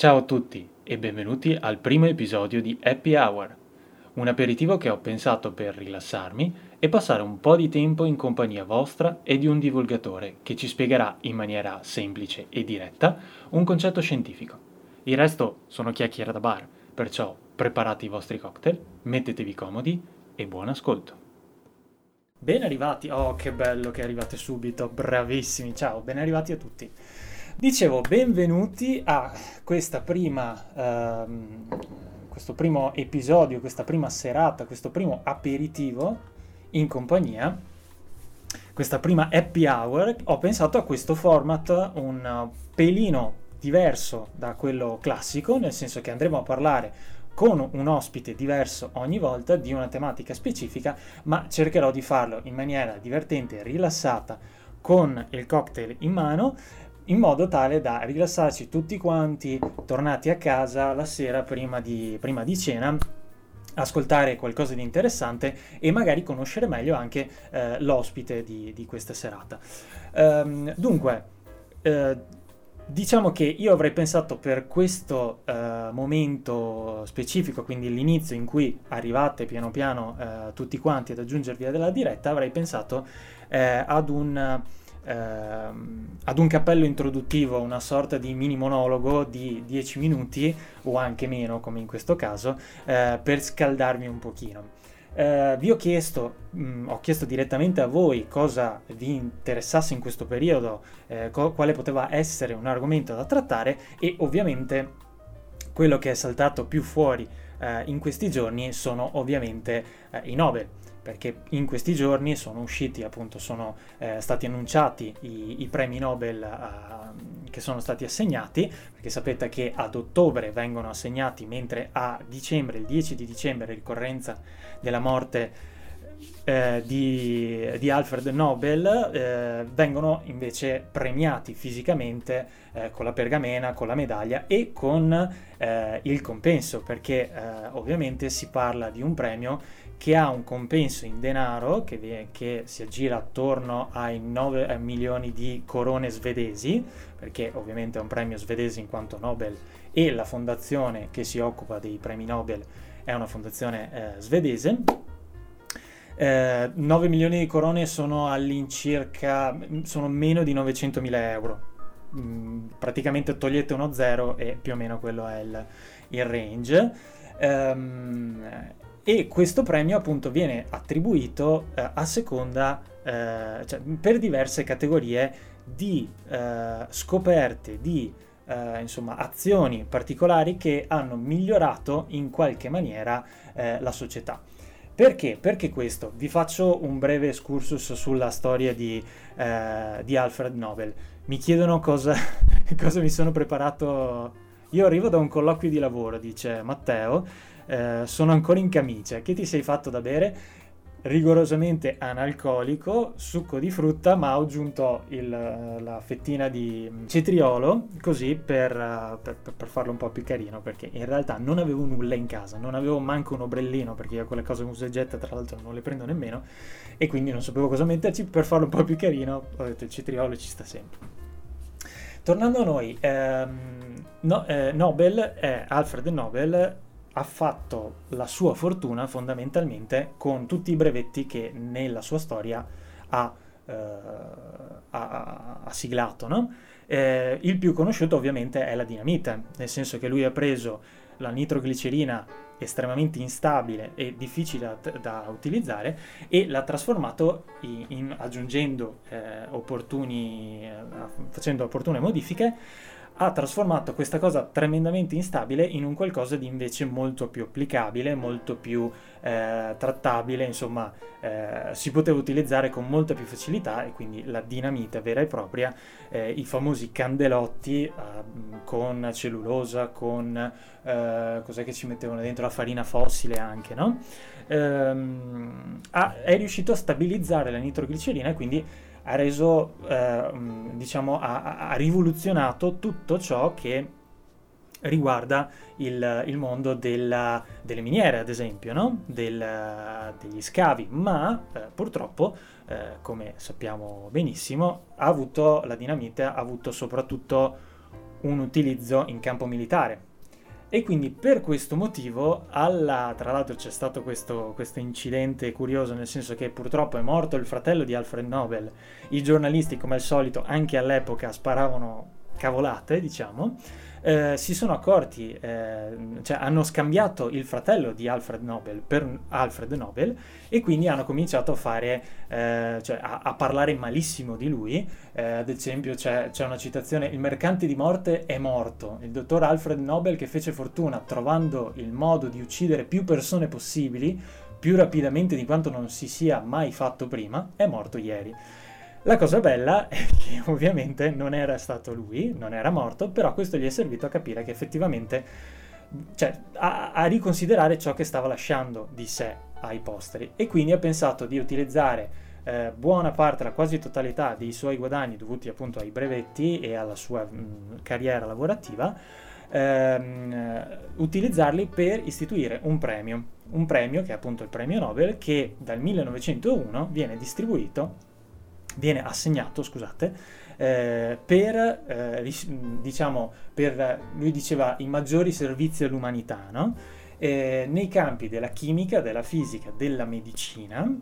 Ciao a tutti e benvenuti al primo episodio di Happy Hour, un aperitivo che ho pensato per rilassarmi e passare un po' di tempo in compagnia vostra e di un divulgatore che ci spiegherà in maniera semplice e diretta un concetto scientifico. Il resto sono chiacchiere da bar, perciò preparate i vostri cocktail, mettetevi comodi e buon ascolto. Ben arrivati, oh che bello che arrivate subito, bravissimi, ciao, ben arrivati a tutti. Dicevo, benvenuti a prima, ehm, questo primo episodio, questa prima serata, questo primo aperitivo in compagnia, questa prima happy hour. Ho pensato a questo format un pelino diverso da quello classico, nel senso che andremo a parlare con un ospite diverso ogni volta di una tematica specifica, ma cercherò di farlo in maniera divertente, rilassata, con il cocktail in mano in modo tale da rilassarci tutti quanti, tornati a casa la sera prima di, prima di cena ascoltare qualcosa di interessante e magari conoscere meglio anche eh, l'ospite di, di, questa serata. Um, dunque, eh, diciamo che io avrei pensato per questo eh, momento specifico, quindi l'inizio in cui arrivate piano piano eh, tutti quanti ad aggiungervi alla diretta, avrei pensato eh, ad un ehm, ad un cappello introduttivo, una sorta di mini monologo di 10 minuti o anche meno, come in questo caso, eh, per scaldarmi un pochino. Uh, vi ho chiesto, mh, mm, ho chiesto direttamente a voi cosa vi interessasse in questo periodo, eh, co- quale poteva essere un argomento da trattare e ovviamente quello che è saltato più fuori eh, in questi giorni sono ovviamente eh, i Nobel perché in questi giorni sono usciti, appunto, sono eh, stati annunciati i, i premi Nobel uh, che sono stati assegnati, perché sapete che ad ottobre vengono assegnati, mentre a dicembre, il 10 di dicembre, ricorrenza della morte eh, di, di, Alfred Nobel, eh, vengono invece premiati fisicamente eh, con la pergamena, con la medaglia e con eh, il compenso, perché eh, ovviamente si parla di un premio che ha un compenso in denaro che, che si aggira attorno ai 9 milioni di corone svedesi, perché ovviamente è un premio svedese in quanto Nobel e la fondazione che si occupa dei premi Nobel è una fondazione eh, svedese. Eh, 9 milioni di corone sono all'incirca, sono meno di 900 mila euro. Mm, praticamente togliete uno zero e più o meno quello è il, il range. Um, e questo premio appunto viene attribuito eh, a seconda, eh, cioè, per diverse categorie di eh, scoperte, di eh, insomma, azioni particolari che hanno migliorato in qualche maniera eh, la società. Perché? Perché questo? Vi faccio un breve excursus sulla storia di, eh, di Alfred Nobel. Mi chiedono cosa, cosa mi sono preparato. Io arrivo da un colloquio di lavoro, dice Matteo, eh, sono ancora in camicia, che ti sei fatto da bere? rigorosamente analcolico, succo di frutta, ma ho aggiunto il, la fettina di cetriolo così per, per, per, farlo un po' più carino, perché in realtà non avevo nulla in casa, non avevo manco un ombrellino, perché io quelle cose usa e getta tra l'altro non le prendo nemmeno, e quindi non sapevo cosa metterci, per farlo un po' più carino ho detto il cetriolo ci sta sempre. Tornando a noi, ehm, no, eh, Nobel, eh, Alfred Nobel ha fatto la sua fortuna fondamentalmente con tutti i brevetti che nella sua storia ha, eh, ha, ha siglato. No? Eh, il più conosciuto ovviamente è la dinamite, nel senso che lui ha preso la nitroglicerina estremamente instabile e difficile da, da utilizzare e l'ha trasformato in, in aggiungendo eh, opportuni, eh, facendo opportune modifiche ha trasformato questa cosa tremendamente instabile in un qualcosa di invece molto più applicabile, molto più eh, trattabile, insomma eh, si poteva utilizzare con molta più facilità e quindi la dinamite vera e propria, eh, i famosi candelotti eh, con cellulosa, con eh, cos'è che ci mettevano dentro, la farina fossile anche, no? Ehm, ha, è riuscito a stabilizzare la nitroglicerina e quindi ha reso, eh, diciamo, ha, ha, rivoluzionato tutto ciò che riguarda il, il mondo della, delle miniere, ad esempio, no? Del, degli scavi, ma eh, purtroppo, eh, come sappiamo benissimo, ha avuto, la dinamite ha avuto soprattutto un utilizzo in campo militare. E quindi per questo motivo, alla, tra l'altro c'è stato questo, questo, incidente curioso, nel senso che purtroppo è morto il fratello di Alfred Nobel. I giornalisti, come al solito, anche all'epoca sparavano cavolate, diciamo eh, si sono accorti, eh, cioè hanno scambiato il fratello di Alfred Nobel per Alfred Nobel e quindi hanno cominciato a fare, eh, cioè a, a, parlare malissimo di lui. Eh, ad esempio c'è, c'è, una citazione, il mercante di morte è morto, il dottor Alfred Nobel che fece fortuna trovando il modo di uccidere più persone possibili, più rapidamente di quanto non si sia mai fatto prima, è morto ieri. La cosa bella è che ovviamente non era stato lui, non era morto, però questo gli è servito a capire che effettivamente, cioè a, a riconsiderare ciò che stava lasciando di sé ai posteri. E quindi ha pensato di utilizzare eh, buona parte, la quasi totalità dei suoi guadagni dovuti appunto ai brevetti e alla sua mh, carriera lavorativa, ehm, utilizzarli per istituire un premio, un premio che è appunto il premio Nobel che dal 1901 viene distribuito viene assegnato, scusate, eh, per, eh, diciamo, per, lui diceva, i maggiori servizi all'umanità, no? eh, nei campi della chimica, della fisica, della medicina,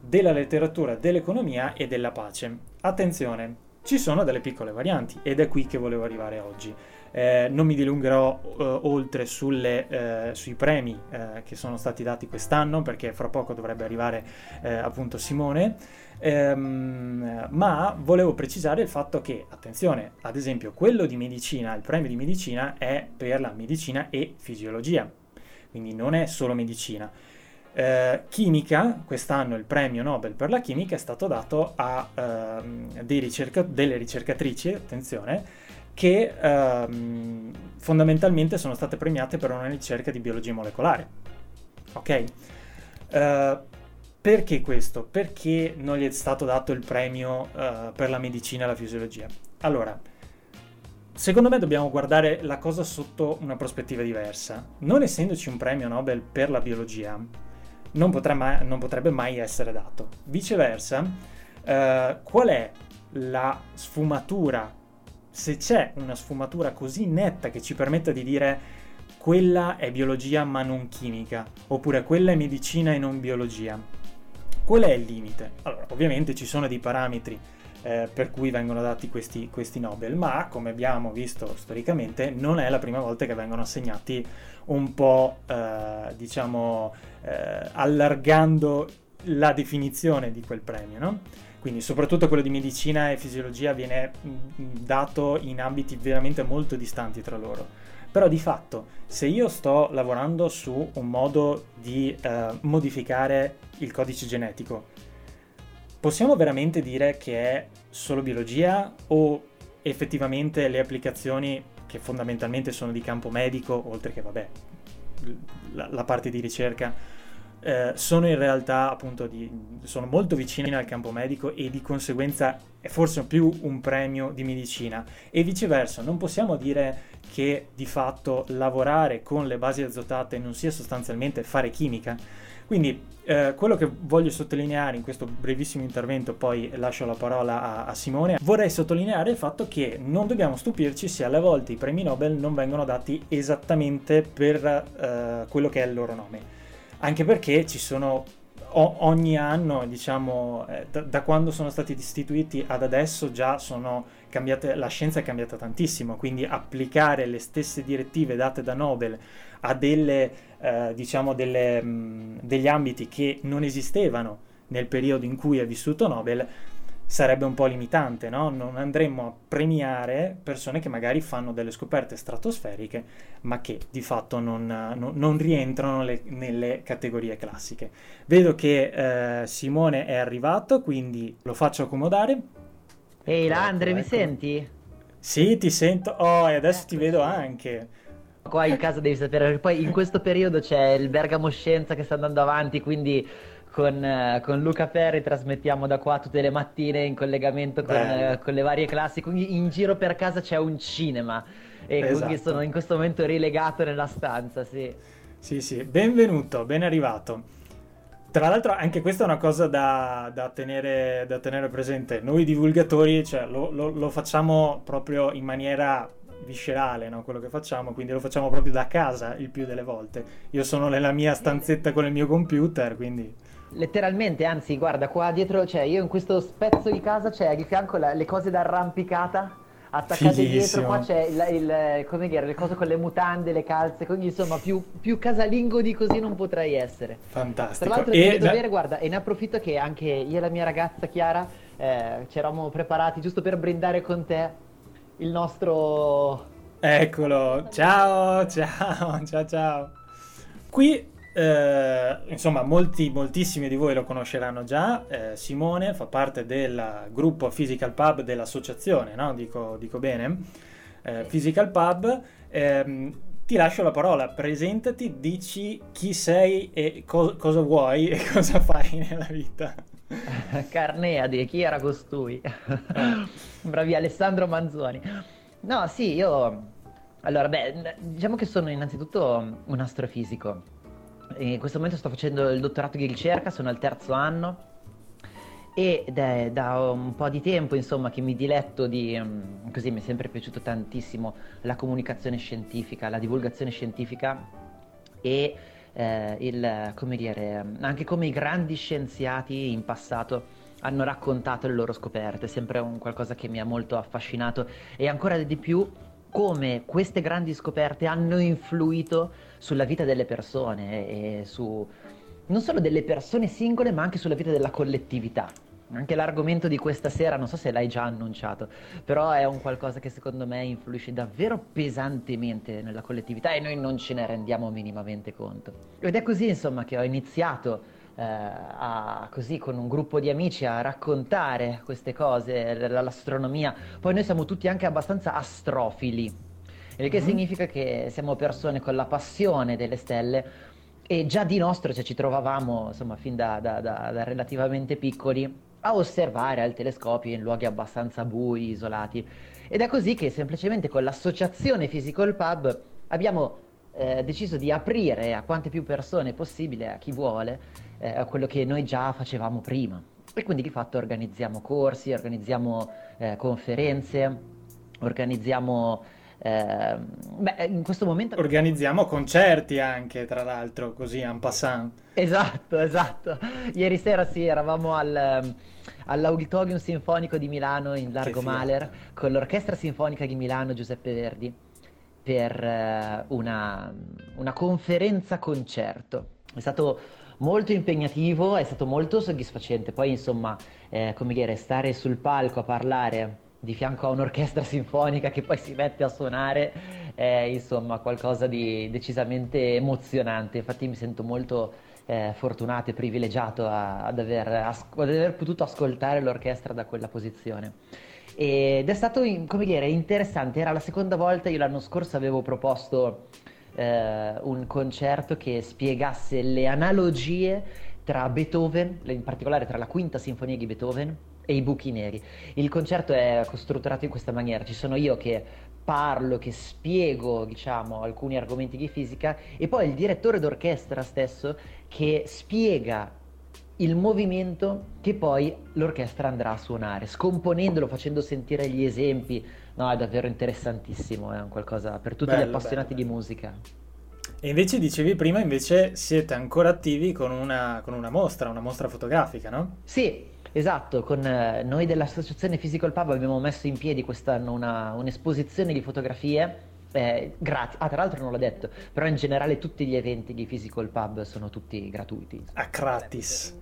della letteratura, dell'economia e della pace. Attenzione, ci sono delle piccole varianti ed è qui che volevo arrivare oggi. Eh, non mi dilungherò uh, oltre sulle, uh, sui premi uh, che sono stati dati quest'anno perché fra poco dovrebbe arrivare appunto Simone. Ehm, ma volevo precisare il fatto che, attenzione, ad esempio, quello di medicina, il premio di medicina è per la medicina e fisiologia, quindi non è solo medicina. Eh, chimica, quest'anno il premio Nobel per la chimica è stato dato a ehm, ricerca- delle ricercatrici, attenzione, che ehm, fondamentalmente sono state premiate per una ricerca di biologia molecolare. Ok? Uh, perché questo? Perché non gli è stato dato il premio uh, per la medicina e la fisiologia? Allora, secondo me dobbiamo guardare la cosa sotto una prospettiva diversa. Non essendoci un premio Nobel per la biologia, non, mai, non potrebbe mai essere dato. Viceversa, uh, qual è la sfumatura, se c'è una sfumatura così netta che ci permetta di dire quella è biologia ma non chimica, oppure quella è medicina e non biologia? Qual è il limite? Allora, ovviamente ci sono dei parametri eh, per cui vengono dati questi, questi, Nobel, ma come abbiamo visto storicamente non è la prima volta che vengono assegnati un po', eh, diciamo, eh, allargando la definizione di quel premio, no? Quindi soprattutto quello di medicina e fisiologia viene mm, dato in ambiti veramente molto distanti tra loro. Però di fatto, se io sto lavorando su un modo di eh, modificare il codice genetico, possiamo veramente dire che è solo biologia o effettivamente le applicazioni che fondamentalmente sono di campo medico, oltre che vabbè, la, la parte di ricerca, eh, sono in realtà appunto di, sono molto vicine al campo medico e di conseguenza è forse più un premio di medicina. E viceversa non possiamo dire che di fatto lavorare con le basi azotate non sia sostanzialmente fare chimica quindi eh, quello che voglio sottolineare in questo brevissimo intervento, poi lascio la parola a, a, Simone, vorrei sottolineare il fatto che non dobbiamo stupirci se alle volte i premi Nobel non vengono dati esattamente per eh, quello che è il loro nome. Anche perché ci sono o- ogni anno, diciamo, eh, da-, da, quando sono stati istituiti ad adesso già sono cambiate, la scienza è cambiata tantissimo, quindi applicare le stesse direttive date da Nobel a delle, eh, diciamo, delle, mh, degli ambiti che non esistevano nel periodo in cui è vissuto Nobel sarebbe un po' limitante, no? Non andremmo a premiare persone che magari fanno delle scoperte stratosferiche, ma che di fatto non, non, non rientrano le, nelle categorie classiche. Vedo che eh, Simone è arrivato, quindi lo faccio accomodare. Ehi Landre, ecco, mi ecco. senti? Sì, ti sento. Oh, e adesso ti vedo anche. Qua in casa devi sapere, poi in questo periodo c'è il Bergamo Scienza che sta andando avanti, quindi con, eh, con, Luca Ferri trasmettiamo da qua tutte le mattine in collegamento con, eh, con, le varie classi. Quindi in giro per casa c'è un cinema e esatto. quindi sono in questo momento rilegato nella stanza, sì. Sì, sì, benvenuto, ben arrivato. Tra l'altro anche questa è una cosa da, da, tenere, da tenere, presente. Noi divulgatori cioè, lo, lo, lo, facciamo proprio in maniera viscerale no? quello che facciamo, quindi lo facciamo proprio da casa il più delle volte. Io sono nella mia stanzetta con il mio computer, quindi... Letteralmente, anzi, guarda, qua dietro, cioè io in questo spezzo di casa c'è di fianco la, le cose da arrampicata attaccate Fighissimo. dietro, qua c'è il, il- come dire, le cose con le mutande, le calze, quindi insomma più, più casalingo di così non potrei essere. Tra Fantastico. l'altro E bere, guarda, e ne approfitto che anche io e la mia ragazza Chiara eh, ci eravamo preparati giusto per brindare con te il nostro... Eccolo, ciao, ciao, ciao, ciao. Qui, eh, insomma, molti, moltissimi di voi lo conosceranno già. eh, Simone fa parte del gruppo Physical Pub dell'associazione, no? Dico, dico bene? Eh, Physical Pub. ehm, ti lascio la parola, presentati, dici chi sei e co- cosa vuoi e cosa fai nella vita. Carneade, chi era costui? Bravi Alessandro Manzoni. No, sì, io... Allora, beh, diciamo che sono innanzitutto un astrofisico. In questo momento sto facendo il dottorato di ricerca, sono al terzo anno ed è da un po' di tempo, insomma, che mi diletto di... mm, Così mi è sempre piaciuto tantissimo la comunicazione scientifica, la divulgazione scientifica e eh, il, come dire, anche come i grandi scienziati in passato hanno raccontato le loro scoperte, sempre un qualcosa che mi ha molto affascinato e ancora di più come queste grandi scoperte hanno influito sulla vita delle persone e su non solo delle persone singole, ma anche sulla vita della collettività. Anche l'argomento di questa sera, non so se l'hai già annunciato, però è un qualcosa che secondo me influisce davvero pesantemente nella collettività e noi non ce ne rendiamo minimamente conto. Ed è così, insomma, che ho iniziato eh, a, così con un gruppo di amici a raccontare queste cose, l'astronomia. Poi noi siamo tutti anche abbastanza astrofili, il che Mhm. significa che siamo persone con la passione delle stelle e già di nostro, cioè ci trovavamo, insomma, fin da, da- da- da relativamente piccoli a osservare al telescopio in luoghi abbastanza bui, isolati. Ed è così che semplicemente con l'associazione Physical Pub abbiamo eh, deciso di aprire a quante più persone possibile, a chi vuole, eh, quello che noi già facevamo prima. E quindi di fatto organizziamo corsi, organizziamo eh, conferenze, organizziamo... eh, beh, in questo momento... Organizziamo concerti anche, tra l'altro, così en passant. Esatto, esatto. Ieri sera sì, eravamo al, ehm, all'Auditorium Sinfonico di Milano in Largo. Maler con l'Orchestra Sinfonica di Milano Giuseppe Verdi per eh, una, una conferenza concerto. È stato molto impegnativo, è stato molto soddisfacente. Poi, insomma, eh, come dire, stare sul palco a parlare di fianco a un'orchestra sinfonica che poi si mette a suonare è, insomma, qualcosa di decisamente emozionante. Infatti mi sento molto eh, fortunato e privilegiato a- ad aver, ad aver potuto ascoltare l'orchestra da quella posizione. Ed è stato, come dire, interessante. Era la seconda volta, io l'anno scorso avevo proposto eh, un concerto che spiegasse le analogie tra Beethoven, in particolare tra la quinta sinfonia di Beethoven e i buchi neri. Il concerto è strutturato in questa maniera: ci sono io che parlo, che spiego, diciamo, alcuni argomenti di fisica, e poi il direttore d'orchestra stesso che spiega il movimento che poi l'orchestra andrà a suonare, scomponendolo, facendo sentire gli esempi. No, è davvero interessantissimo, è un qualcosa per tutti gli Bello, appassionati bello, di musica. E invece dicevi prima, invece siete ancora attivi con una, con una mostra, una mostra fotografica, no? Sì, esatto, con eh, noi dell'Associazione Physical Pub abbiamo messo in piedi quest'anno una- un'esposizione di fotografie eh, gratis. Ah, tra l'altro non l'ho detto, però in generale tutti gli eventi di Physical Pub sono tutti gratuiti. A gratis.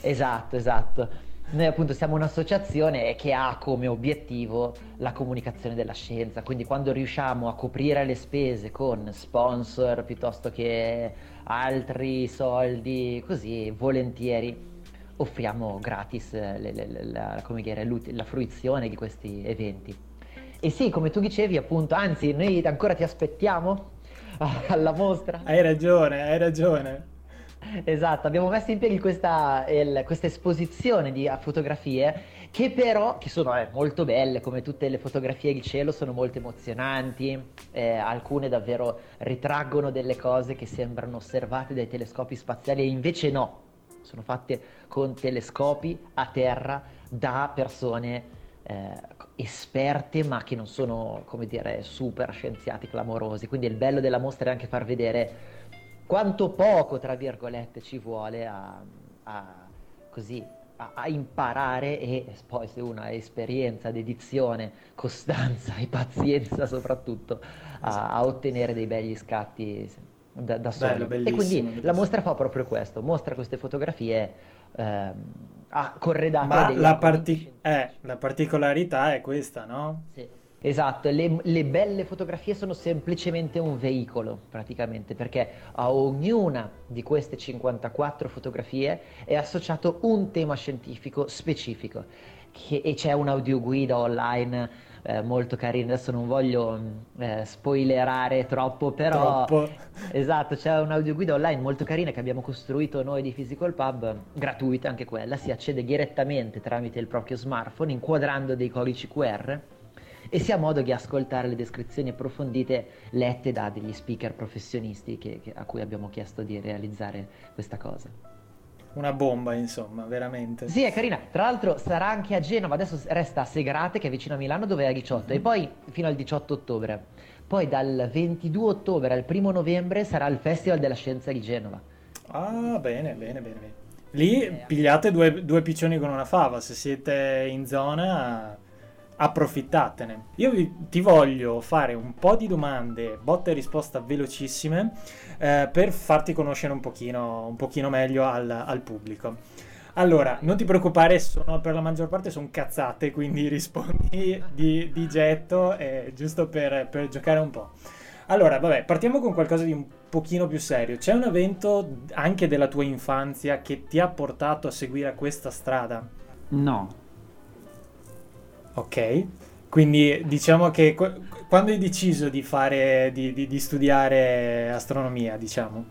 Esatto, esatto. Noi appunto siamo un'associazione che ha come obiettivo la comunicazione della scienza, quindi quando riusciamo a coprire le spese con sponsor piuttosto che altri soldi, così volentieri offriamo gratis eh, le- le- la, come dire, la fruizione di questi eventi. E sì, come tu dicevi appunto, anzi noi ancora ti aspettiamo alla mostra. Hai ragione, hai ragione. Esatto, abbiamo messo in piedi questa, il- questa esposizione di fotografie che però, che sono eh, molto belle, come tutte le fotografie di cielo, sono molto emozionanti, eh, alcune davvero ritraggono delle cose che sembrano osservate dai telescopi spaziali e invece no, sono fatte con telescopi a terra da persone eh, esperte ma che non sono, come dire, super scienziati clamorosi. Quindi il bello della mostra è anche far vedere quanto poco, tra virgolette, ci vuole a, a così, a, a, imparare e poi se uno ha esperienza, dedizione, costanza e pazienza soprattutto a, ottenere dei begli scatti da, da soli. Bello, e quindi bellissimo. la mostra fa proprio questo, mostra queste fotografie eh, corredate. Ma la, parti- eh, la particolarità è questa, no? Sì. Esatto, le, le, belle fotografie sono semplicemente un veicolo praticamente perché a ognuna di queste 54 fotografie è associato un tema scientifico specifico che, e c'è un'audioguida online eh, molto carina, adesso non voglio eh, spoilerare troppo però troppo. esatto, c'è un'audioguida online molto carina che abbiamo costruito noi di Physical Pub, gratuita anche quella, si accede direttamente tramite il proprio smartphone inquadrando dei codici QR e si ha modo di ascoltare le descrizioni approfondite lette da degli speaker professionisti che, che, a cui abbiamo chiesto di realizzare questa cosa. Una bomba, insomma, veramente. Sì, è carina. Tra l'altro sarà anche a Genova, adesso resta a Segrate, che è vicino a Milano, dove è il 18, mm-hmm. e poi fino al 18 ottobre. Poi dal 22 ottobre al 1 novembre sarà il Festival della Scienza di Genova. Ah, bene, bene, bene. bene. Lì pigliate due, due piccioni con una fava, se siete in zona approfittatene. Io vi, ti voglio fare un po' di domande, botta e risposta velocissime, eh, per farti conoscere un pochino, un pochino meglio al, al, pubblico. Allora, non ti preoccupare, sono, per la maggior parte sono cazzate, quindi rispondi di, di getto, eh, giusto per, per giocare un po'. Allora, vabbè, partiamo con qualcosa di un pochino più serio. C'è un evento anche della tua infanzia che ti ha portato a seguire questa strada? No, Ok, quindi diciamo che qu- quando hai deciso di fare, di, di, di studiare astronomia, diciamo?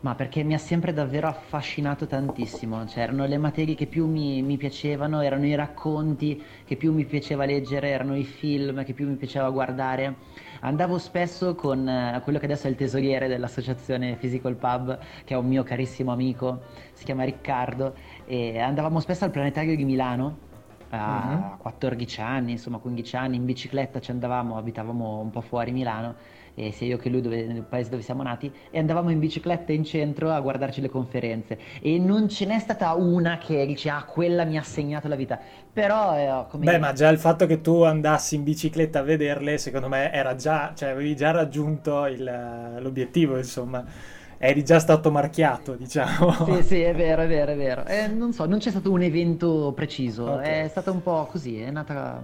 Ma perché mi ha sempre davvero affascinato tantissimo, cioè erano le materie che più mi, mi, piacevano, erano i racconti che più mi piaceva leggere, erano i film che più mi piaceva guardare. Andavo spesso con eh, quello che adesso è il tesoriere dell'associazione Physical Pub, che è un mio carissimo amico, si chiama Riccardo, e andavamo spesso al planetario di Milano a uh-huh. 14 anni, insomma 15 anni, in bicicletta ci andavamo, abitavamo un po' fuori Milano, e sia io che lui dove, nel paese dove siamo nati, e andavamo in bicicletta in centro a guardarci le conferenze. E non ce n'è stata una che dice, ah, quella mi ha segnato la vita. Però, eh, come... Beh, ma già il fatto che tu andassi in bicicletta a vederle, secondo me era già, cioè avevi già raggiunto il, l'obiettivo, insomma eri già stato marchiato, diciamo. Sì, sì, è vero, è vero, è vero. Eh, non so, non c'è stato un evento preciso, okay. è stata un po' così, è nata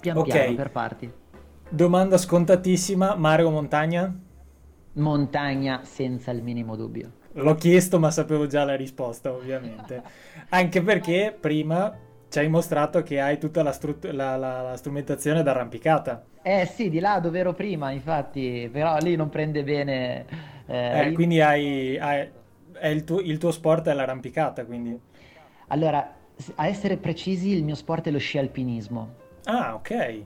pian okay. piano per parti. Domanda scontatissima, mare o montagna? Montagna senza il minimo dubbio. L'ho chiesto ma sapevo già la risposta ovviamente. Anche perché prima ci hai mostrato che hai tutta la, stru- la, la, la strumentazione d'arrampicata. Eh sì, di là dove ero prima, infatti, però lì non prende bene eh, eh, quindi hai, hai il, tuo, il, tuo, sport è l'arrampicata, quindi. Allora, a essere precisi, il mio sport è lo sci alpinismo. Ah, ok.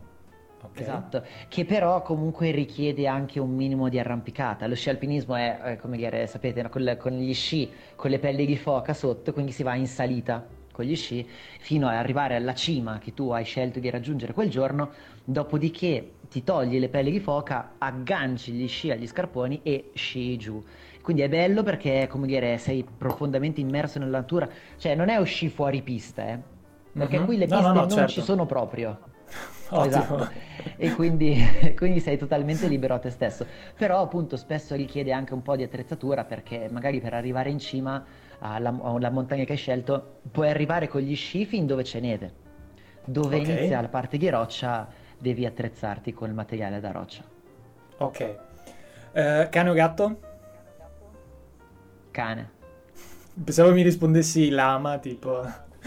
Okay. Esatto, che però comunque richiede anche un minimo di arrampicata. Lo sci alpinismo è, è come dire, sapete, con, le, con, gli sci, con le pelli di foca sotto, quindi si va in salita con gli sci fino ad arrivare alla cima che tu hai scelto di raggiungere quel giorno, dopodiché ti togli le pelli di foca, agganci gli sci agli scarponi e sci giù. Quindi è bello perché, come dire, sei profondamente immerso nella natura. Cioè, non è usci fuori pista, eh? Perché mm-hmm. qui le piste no, no, no, non certo. ci sono proprio. esatto. E quindi, quindi, sei totalmente libero a te stesso. Però, appunto, spesso richiede anche un po' di attrezzatura perché magari per arrivare in cima alla, alla montagna che hai scelto puoi arrivare con gli sci fin dove c'è neve. Dove okay. inizia la parte di roccia devi attrezzarti con il materiale da roccia. Ok. Uh, cane o gatto? Cane. Pensavo mi rispondessi lama, tipo...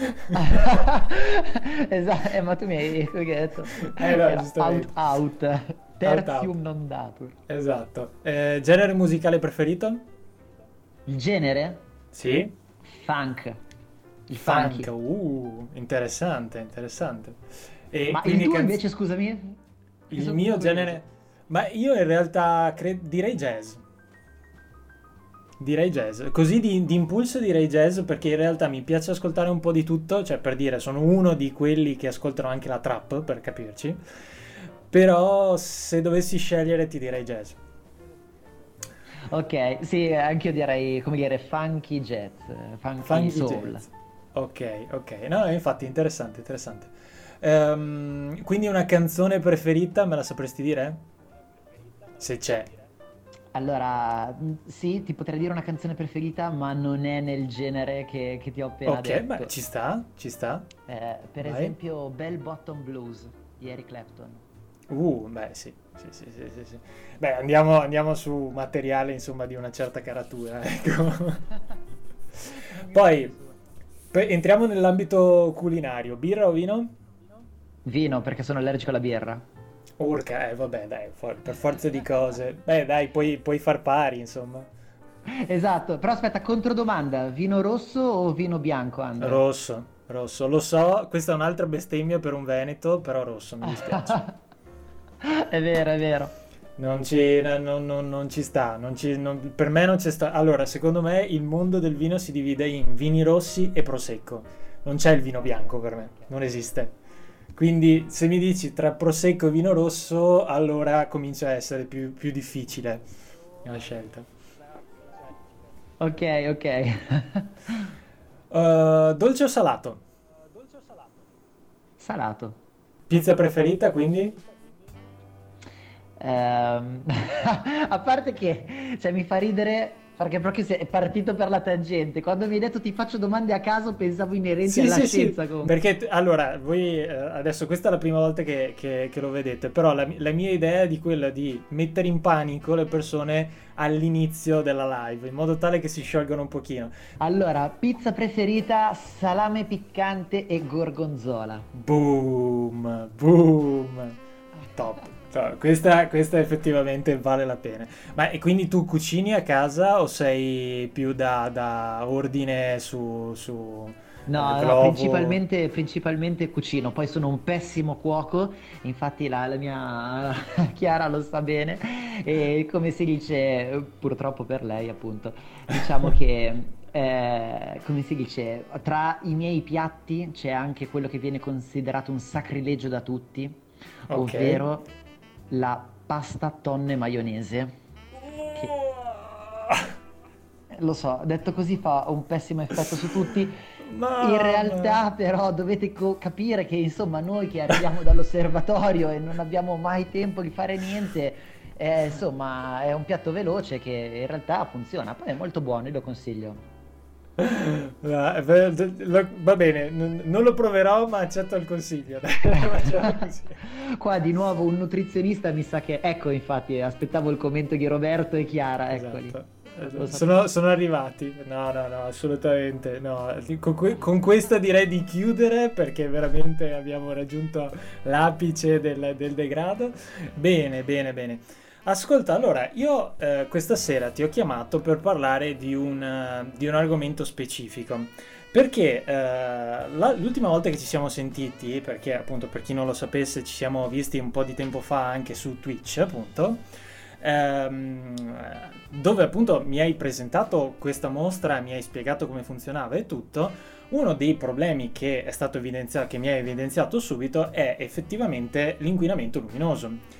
esatto, eh, ma tu mi hai detto eh, no, out, out, tertium out, non datur. Esatto. Eh, genere musicale preferito? Il genere? Sì. Funk. Il funk, uh, interessante, interessante. E Ma il tuo canz... invece, scusami? Il mio genere... Ma io in realtà cre... direi jazz. Direi jazz. Così di, di, impulso direi jazz perché in realtà mi piace ascoltare un po' di tutto, cioè per dire sono uno di quelli che ascoltano anche la trap, per capirci. Però se dovessi scegliere ti direi jazz. Ok, sì, anche io direi, come dire, funky jazz, funky, funky soul. Jazz. Ok, ok. No, infatti interessante, interessante. Um, quindi una canzone preferita me la sapresti dire? Se c'è. Allora, sì, ti potrei dire una canzone preferita, ma non è nel genere che, che ti ho appena okay, detto. Ok, beh, ci sta, ci sta. Eh, per Vai. esempio, Bell Bottom Blues di Eric Clapton. Uh, beh, sì, sì, sì, sì, sì, sì. Beh, andiamo, andiamo, su materiale, insomma, di una certa caratura, ecco. Poi, entriamo nell'ambito culinario. Birra o vino? Vino, perché sono allergico alla birra. Urca, eh, vabbè, dai, for- per forza di cose. Beh, dai, puoi, puoi far pari, insomma. Esatto, però aspetta, controdomanda, vino rosso o vino bianco, Andrea? Rosso, rosso, lo so, questa è un'altra bestemmia per un Veneto, però rosso, mi dispiace. è vero, è vero. Non ci, non, non, non ci sta, ci, per me non c'è sta. Allora, secondo me il mondo del vino si divide in vini rossi e prosecco. Non c'è il vino bianco per me, non esiste. Quindi se mi dici tra prosecco e vino rosso, allora comincia a essere più, più difficile la scelta. Ok, ok. uh, dolce o salato? Salato. Pizza preferita quindi? Um, a parte che cioè, mi fa ridere perché proprio è partito per la tangente. Quando mi hai detto ti faccio domande a caso, pensavo inerenti sì, alla sì, scienza. Sì. Perché allora, voi eh, adesso questa è la prima volta che, che, che lo vedete, però la, la, mia idea è di quella di mettere in panico le persone all'inizio della live, in modo tale che si sciolgano un pochino. Allora, pizza preferita, salame piccante e gorgonzola. Boom, boom, top. Cioè, questa, questa, effettivamente vale la pena. Ma e quindi tu cucini a casa o sei più da, da ordine su... su no, no principalmente, principalmente, cucino, poi sono un pessimo cuoco, infatti la, la mia Chiara lo sa bene e come si dice, purtroppo per lei appunto, diciamo che... Eh, come si dice, tra i miei piatti c'è anche quello che viene considerato un sacrilegio da tutti, okay. ovvero la pasta tonne maionese. Che... Lo so, detto così fa un pessimo effetto su tutti. Ma... In realtà però dovete co- capire che insomma noi che arriviamo dall'osservatorio e non abbiamo mai tempo di fare niente, eh, insomma è un piatto veloce che in realtà funziona, poi è molto buono, io lo consiglio. Va bene, non lo proverò, ma accetto il consiglio. Qua di nuovo un nutrizionista mi sa che... Ecco, infatti, aspettavo il commento di Roberto e Chiara, eccoli. Esatto. Sono, sono, arrivati, no, no, no, assolutamente no. Con, con, questa direi di chiudere perché veramente abbiamo raggiunto l'apice del, del degrado. Bene, bene, bene. Ascolta, allora, io eh, questa sera ti ho chiamato per parlare di un, uh, di un argomento specifico. Perché eh, la, l'ultima volta che ci siamo sentiti, perché appunto per chi non lo sapesse ci siamo visti un po' di tempo fa anche su Twitch, appunto, ehm, dove appunto mi hai presentato questa mostra, mi hai spiegato come funzionava e tutto, uno dei problemi che che mi hai evidenziato subito, è effettivamente l'inquinamento luminoso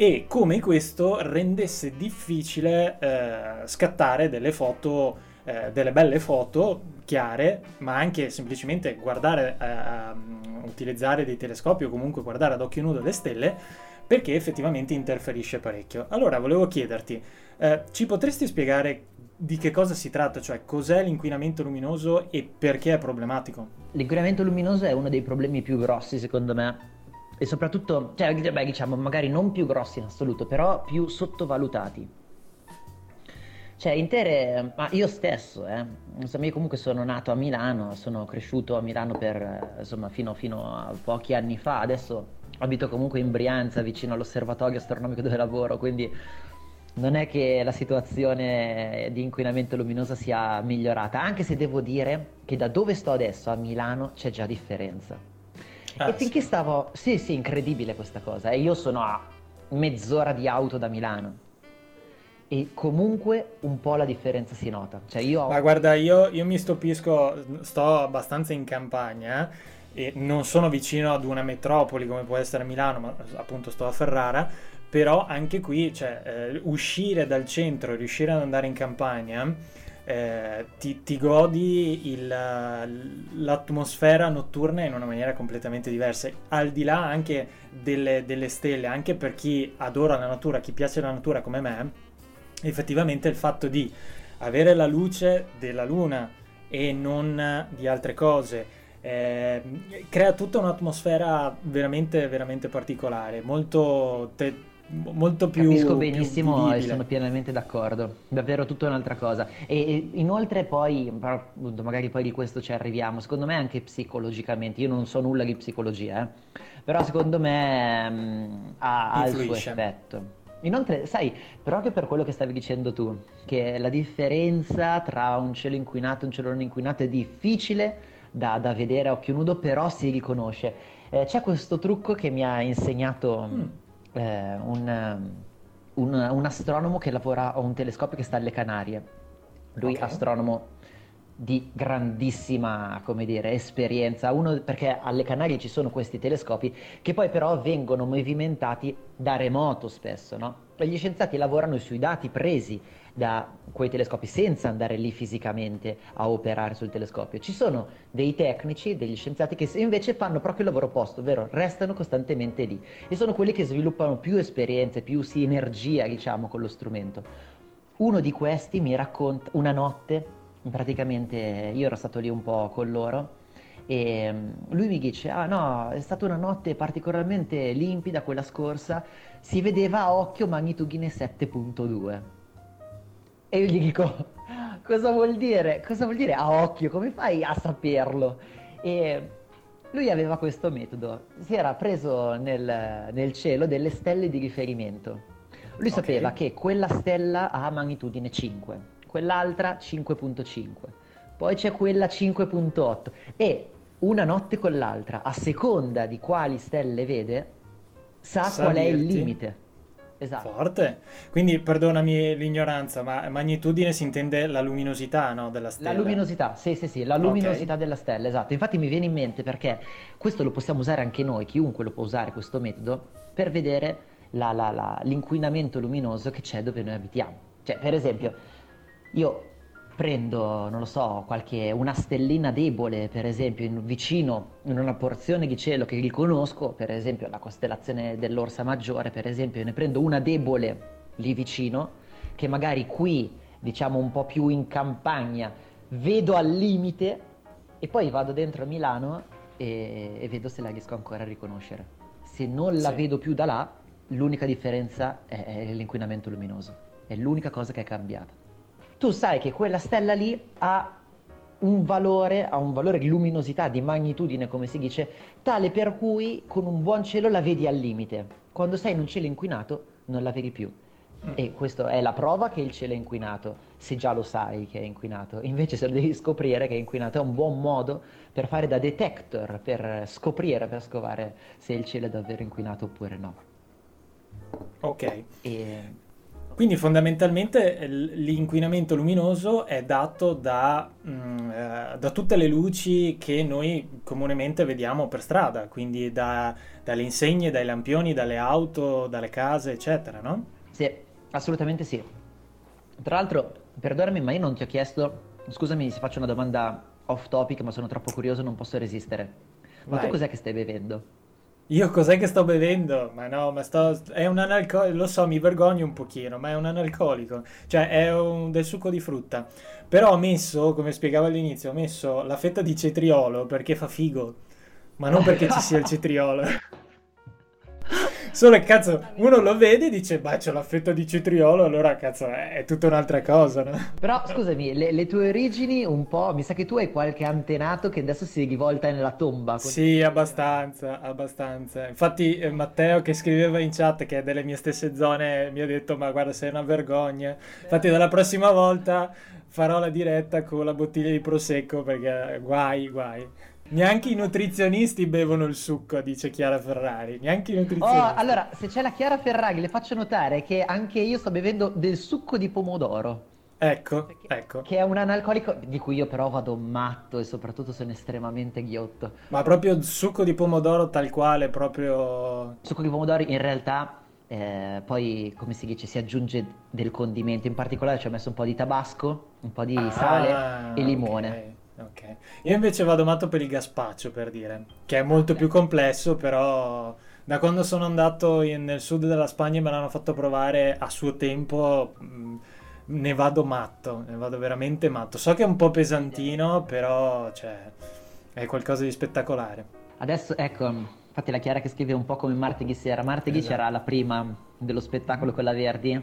e come questo rendesse difficile eh, scattare delle foto, eh, delle belle foto chiare, ma anche semplicemente guardare, eh, utilizzare dei telescopi o comunque guardare ad occhio nudo le stelle, perché effettivamente interferisce parecchio. Allora volevo chiederti, eh, ci potresti spiegare di che cosa si tratta, cioè cos'è l'inquinamento luminoso e perché è problematico? L'inquinamento luminoso è uno dei problemi più grossi secondo me e soprattutto, cioè, beh, diciamo, magari non più grossi in assoluto, però più sottovalutati. Cioè, intere, ma io stesso, eh, insomma, io comunque sono nato a Milano, sono cresciuto a Milano per, insomma, fino, fino a pochi anni fa, adesso abito comunque in Brianza, vicino all'osservatorio astronomico dove lavoro, quindi non è che la situazione di inquinamento luminoso sia migliorata, anche se devo dire che da dove sto adesso, a Milano, c'è già differenza. Ah, e finché sì. stavo... Sì, sì, incredibile questa cosa. E io sono a mezz'ora di auto da Milano. e comunque un po' la differenza si nota. Cioè io... Ma guarda, io, io mi stupisco, sto abbastanza in campagna e non sono vicino ad una metropoli come può essere Milano, ma appunto sto a Ferrara, però anche qui, cioè, eh, uscire dal centro, riuscire ad andare in campagna, eh, ti, ti, godi il, l'atmosfera notturna in una maniera completamente diversa, al di là anche delle, delle stelle, anche per chi adora la natura, chi piace la natura come me effettivamente il fatto di avere la luce della luna e non di altre cose eh, crea tutta un'atmosfera veramente, veramente particolare, molto, te, molto più. Capisco benissimo più e sono pienamente d'accordo. Davvero tutta un'altra cosa. E, e inoltre, poi, magari poi di questo ci arriviamo. Secondo me, anche psicologicamente, io non so nulla di psicologia, eh, però secondo me mh, mm, ha, ha il suo effetto. Inoltre, sai, proprio per quello che stavi dicendo tu, che la differenza tra un cielo inquinato e un cielo non inquinato è difficile da, da vedere a occhio nudo, però si riconosce. Eh, c'è questo trucco che mi ha insegnato mm. Eh, un, un, un, astronomo che lavora a un telescopio che sta alle Canarie. Lui, okay. astronomo di grandissima, come dire, esperienza, Uno, perché alle Canarie ci sono questi telescopi che poi però vengono movimentati da remoto spesso, no? Gli scienziati lavorano sui dati presi da quei telescopi senza andare lì fisicamente a operare sul telescopio. Ci sono dei tecnici, degli scienziati che invece fanno proprio il lavoro opposto, ovvero restano costantemente lì e sono quelli che sviluppano più esperienze, più sinergia, diciamo, con lo strumento. Uno di questi mi racconta una notte praticamente io ero stato lì un po' con loro e mm, lui mi dice, ah no, è stata una notte particolarmente limpida quella scorsa, si vedeva a occhio magnitudine 7.2. E io gli dico, cosa vuol dire? Cosa vuol dire a occhio? Come fai a saperlo? E lui aveva questo metodo, si era preso nel, nel cielo delle stelle di riferimento. Lui okay. sapeva che quella stella ha magnitudine 5 quell'altra 5.5, poi c'è quella 5.8 e una notte con l'altra, a seconda di quali stelle vede, sa Sa qual è il limite. Esatto. Forte. Quindi perdonami l'ignoranza, ma magnitudine si intende la luminosità no, della stella? La luminosità, sì, sì, sì, la luminosità okay. della stella, esatto. Infatti mi viene in mente perché questo lo possiamo usare anche noi, chiunque lo può usare questo metodo, per vedere la, la, la, l'inquinamento luminoso che c'è dove noi abitiamo. Cioè, per esempio, io prendo, non lo so, qualche, una stellina debole, per esempio, in, vicino in una porzione di cielo che riconosco, per esempio la costellazione dell'Orsa Maggiore, per esempio, ne prendo una debole lì vicino, che magari qui, diciamo un po' più in campagna, vedo al limite e poi vado dentro a Milano e, e vedo se la riesco ancora a riconoscere. Se non la sì. vedo più da là, l'unica differenza è, è l'inquinamento luminoso, è l'unica cosa che è cambiata tu sai che quella stella lì ha un valore, ha un valore di luminosità, di magnitudine, come si dice, tale per cui con un buon cielo la vedi al limite. Quando sei in un cielo inquinato non la vedi più. Mm. E questa è la prova che il cielo è inquinato, se già lo sai che è inquinato. Invece se lo devi scoprire che è inquinato è un buon modo per fare da detector, per scoprire, per scovare se il cielo è davvero inquinato oppure no. Ok. E... Quindi fondamentalmente l'inquinamento luminoso è dato da, mh, mm, eh, da, tutte le luci che noi comunemente vediamo per strada, quindi da, dalle insegne, dai lampioni, dalle auto, dalle case, eccetera, no? Sì, assolutamente sì. Tra l'altro, perdonami, ma io non ti ho chiesto, scusami se faccio una domanda off topic, ma sono troppo curioso, non posso resistere. Ma Vai. tu cos'è che stai bevendo? Io cos'è che sto bevendo? Ma no, ma sto... È un analcolico, lo so, mi vergogno un pochino, ma è un analcolico. Cioè, è un... del succo di frutta. Però ho messo, come spiegavo all'inizio, ho messo la fetta di cetriolo perché fa figo. Ma non perché ci sia il cetriolo. Solo che cazzo, uno lo vede e dice, beh, c'è la fetta di cetriolo, allora cazzo, è, è tutta un'altra cosa, no? Però scusami, le, le, tue origini un po', mi sa che tu hai qualche antenato che adesso si rivolta nella tomba. Sì, abbastanza, abbastanza. Infatti eh, Matteo che scriveva in chat che è delle mie stesse zone mi ha detto, ma guarda, sei una vergogna. Infatti dalla prossima volta farò la diretta con la bottiglia di prosecco perché guai, guai. Neanche i nutrizionisti bevono il succo, dice Chiara Ferrari. Neanche i Oh, nutrizionisti. allora, se c'è la Chiara Ferraghi, le faccio notare che anche io sto bevendo del succo di pomodoro, Ecco, ecco. che è un analcolico di cui io però vado matto e soprattutto sono estremamente ghiotto. Ma proprio il succo di pomodoro tal quale, proprio... Succo di pomodori in realtà eh, poi, come si dice, si aggiunge del condimento, in particolare ci ho messo un po' di tabasco, un po' di sale Ah, e limone. ok, ok. Io invece vado matto per il gazpacho, per dire, che è molto più complesso, però da quando sono andato in- nel sud della Spagna e me l'hanno fatto provare a suo tempo, mh, ne vado matto, ne vado veramente matto. So che è un po' pesantino, però, cioè, è qualcosa di spettacolare. Adesso, ecco, infatti la Chiara che scrive un po' come martedì sera. Martedì Esatto. c'era la prima dello spettacolo con la Verdi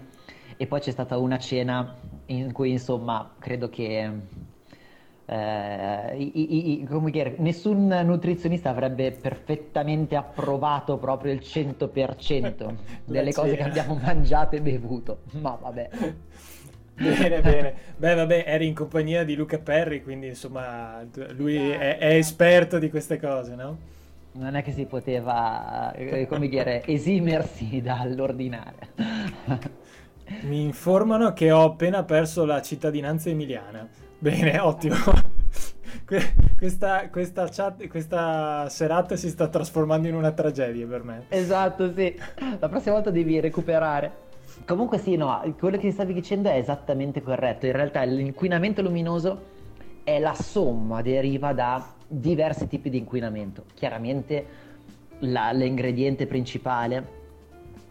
e poi c'è stata una cena in cui, insomma, credo che eh, i- i- come dire, nessun nutrizionista avrebbe perfettamente approvato proprio il 100% delle La cose che abbiamo mangiato e bevuto. Ma vabbè. Bene, bene. Beh, vabbè, eri in compagnia di Luca Perri, quindi insomma, lui è, è esperto di queste cose, no? Non è che si poteva, eh, come dire, esimersi dall'ordinare. Mi informano che ho appena perso la cittadinanza emiliana. Bene, ottimo. Que- Questa, questa, chat- questa serata si sta trasformando in una tragedia per me. Esatto, sì. La prossima volta devi recuperare. Comunque sì, no, quello che stavi dicendo è esattamente corretto. In realtà l'inquinamento luminoso è la somma, deriva da diversi tipi di inquinamento. Chiaramente la- l'ingrediente principale,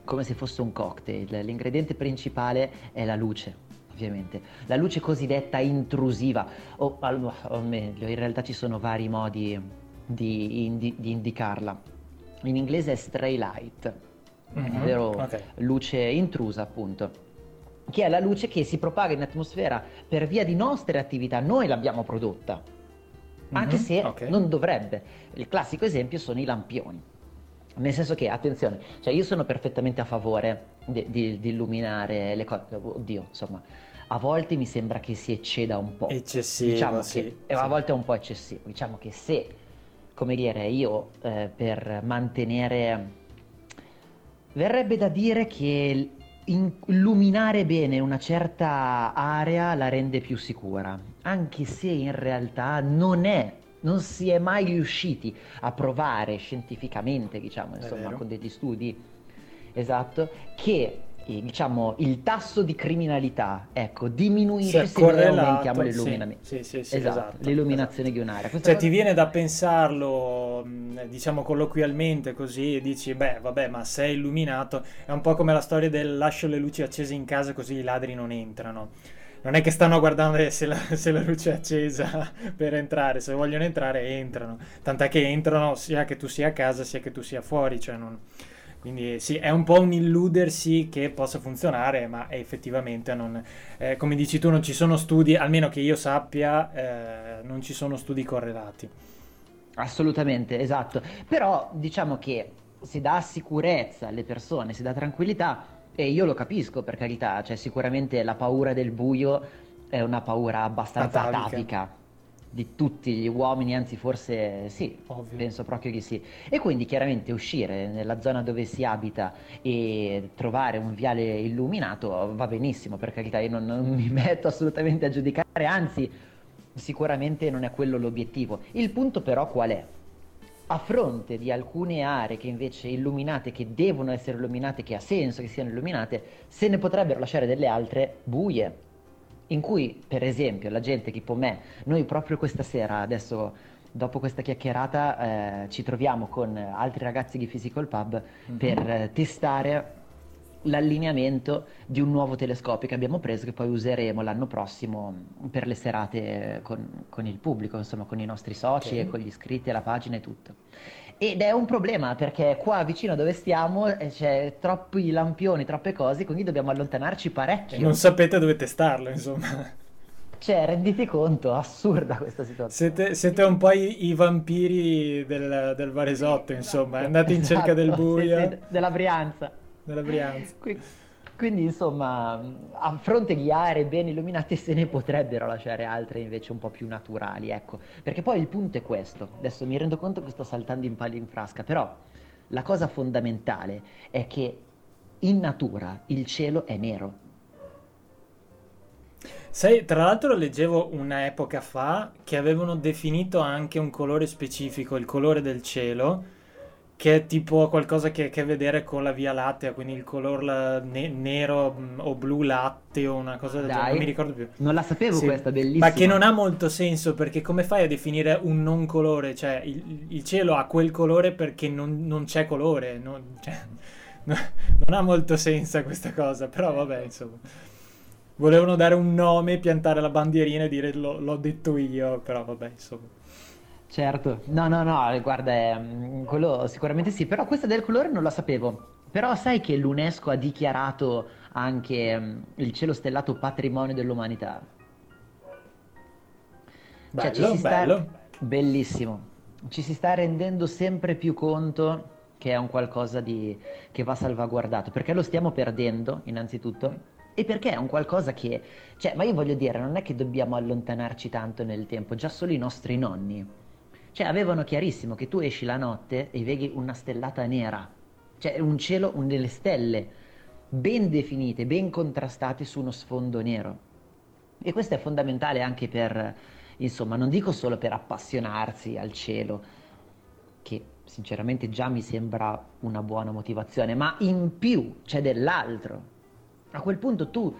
come se fosse un cocktail, l'ingrediente principale è la luce, ovviamente. La luce cosiddetta intrusiva, o, al- o meglio, in realtà ci sono vari modi di, indi- di indicarla. In inglese è stray light, Mhm, ovvero ok. luce intrusa, appunto. Che è la luce che si propaga in atmosfera per via di nostre attività, noi l'abbiamo prodotta, anche Mhm, se ok. non dovrebbe. Il classico esempio sono i lampioni. Nel senso che, attenzione, cioè io sono perfettamente a favore di, di- di illuminare le cose. Oddio, insomma, a volte mi sembra che si ecceda un po'. Eccessivo, Diciamo sì, che e a sì. volte è un po' eccessivo. Diciamo che se, come dire, io eh, per mantenere... Verrebbe da dire che in- illuminare bene una certa area la rende più sicura, anche se in realtà non è, non si è mai riusciti a provare scientificamente, diciamo, insomma, con degli studi, esatto, che eh, diciamo il tasso di criminalità, ecco, diminuisce se noi aumentiamo l'illuminamento. sì, sì, sì, esatto, esatto, l'illuminazione di un'area. Questa Cioè, cosa- ti viene da pensarlo, diciamo colloquialmente così, e dici, beh, vabbè, ma se è illuminato, è un po' come la storia del lascio le luci accese in casa così i ladri non entrano. Non è che stanno a guardare se la, se la luce è accesa per entrare, se vogliono entrare entrano. Tant'è che entrano sia che tu sia a casa sia che tu sia fuori, cioè non... Quindi sì, è un po' un illudersi che possa funzionare, ma effettivamente non, eh, come dici tu, non ci sono studi, almeno che io sappia, eh, non ci sono studi correlati. Assolutamente, esatto. Però diciamo che si dà sicurezza alle persone, si dà tranquillità e io lo capisco per carità, cioè sicuramente la paura del buio è una paura abbastanza Atavica. atavica di tutti gli uomini, anzi forse sì, Ovvio. penso proprio che sì. E quindi chiaramente uscire nella zona dove si abita e trovare un viale illuminato va benissimo, per carità, io non, non mi metto assolutamente a giudicare, anzi sicuramente non è quello l'obiettivo. Il punto però qual è? A fronte di alcune aree che invece illuminate, che devono essere illuminate, che ha senso che siano illuminate, se ne potrebbero lasciare delle altre buie, in cui per esempio la gente tipo me, noi proprio questa sera, adesso dopo questa chiacchierata, eh, ci troviamo con altri ragazzi di Physical Pub Mhm. per eh, testare l'allineamento di un nuovo telescopio che abbiamo preso che poi useremo l'anno prossimo per le serate con, con il pubblico, insomma con i nostri soci Ok. e con gli iscritti alla pagina e tutto. Ed è un problema perché qua vicino dove stiamo eh, c'è troppi lampioni, troppe cose, quindi dobbiamo allontanarci E parecchio. non sapete dove testarlo, insomma. Cioè, renditi conto, assurda questa situazione. Siete, siete un po' i, i vampiri del, del Varesotto, insomma. Andate in cerca del Esatto, buio sì, sì, della Brianza. Della Brianza. Qui- Quindi insomma, a fronte di aree ben illuminate se ne potrebbero lasciare altre invece un po' più naturali, ecco. Perché poi il punto è questo, adesso mi rendo conto che sto saltando in pali in frasca, però la cosa fondamentale è che in natura il cielo è nero. Sai, tra l'altro leggevo un'epoca fa che avevano definito anche un colore specifico, il colore del cielo, che è tipo qualcosa che ha a che vedere con la via lattea, quindi il color ne- nero mm, o blu latte o una cosa del genere, non mi ricordo più. Non la sapevo sì. questa, bellissima. Ma che non ha molto senso perché come fai a definire un non colore? Cioè il, il cielo ha quel colore perché non, non c'è colore, non, cioè, non ha molto senso questa cosa, però vabbè insomma. Volevano dare un nome, piantare la bandierina e dire l'ho detto io, però vabbè insomma. Certo, no, no, no, guarda, eh, quello sicuramente sì, però questa del colore non la sapevo. Però sai che l'UNESCO ha dichiarato anche mm, il cielo stellato patrimonio dell'umanità? Bello, cioè, ci si bello. Sta... Bellissimo. Ci si sta rendendo sempre più conto che è un qualcosa di... che va salvaguardato, perché lo stiamo perdendo, innanzitutto, e perché è un qualcosa che... Cioè, ma io voglio dire, non è che dobbiamo allontanarci tanto nel tempo, già solo i nostri nonni cioè avevano chiarissimo che tu esci la notte e vedi una stellata nera, cioè un cielo, un delle stelle ben definite, ben contrastate su uno sfondo nero. E questo è fondamentale anche per, insomma, non dico solo per appassionarsi al cielo, che sinceramente già mi sembra una buona motivazione, ma in più c'è dell'altro. A quel punto tu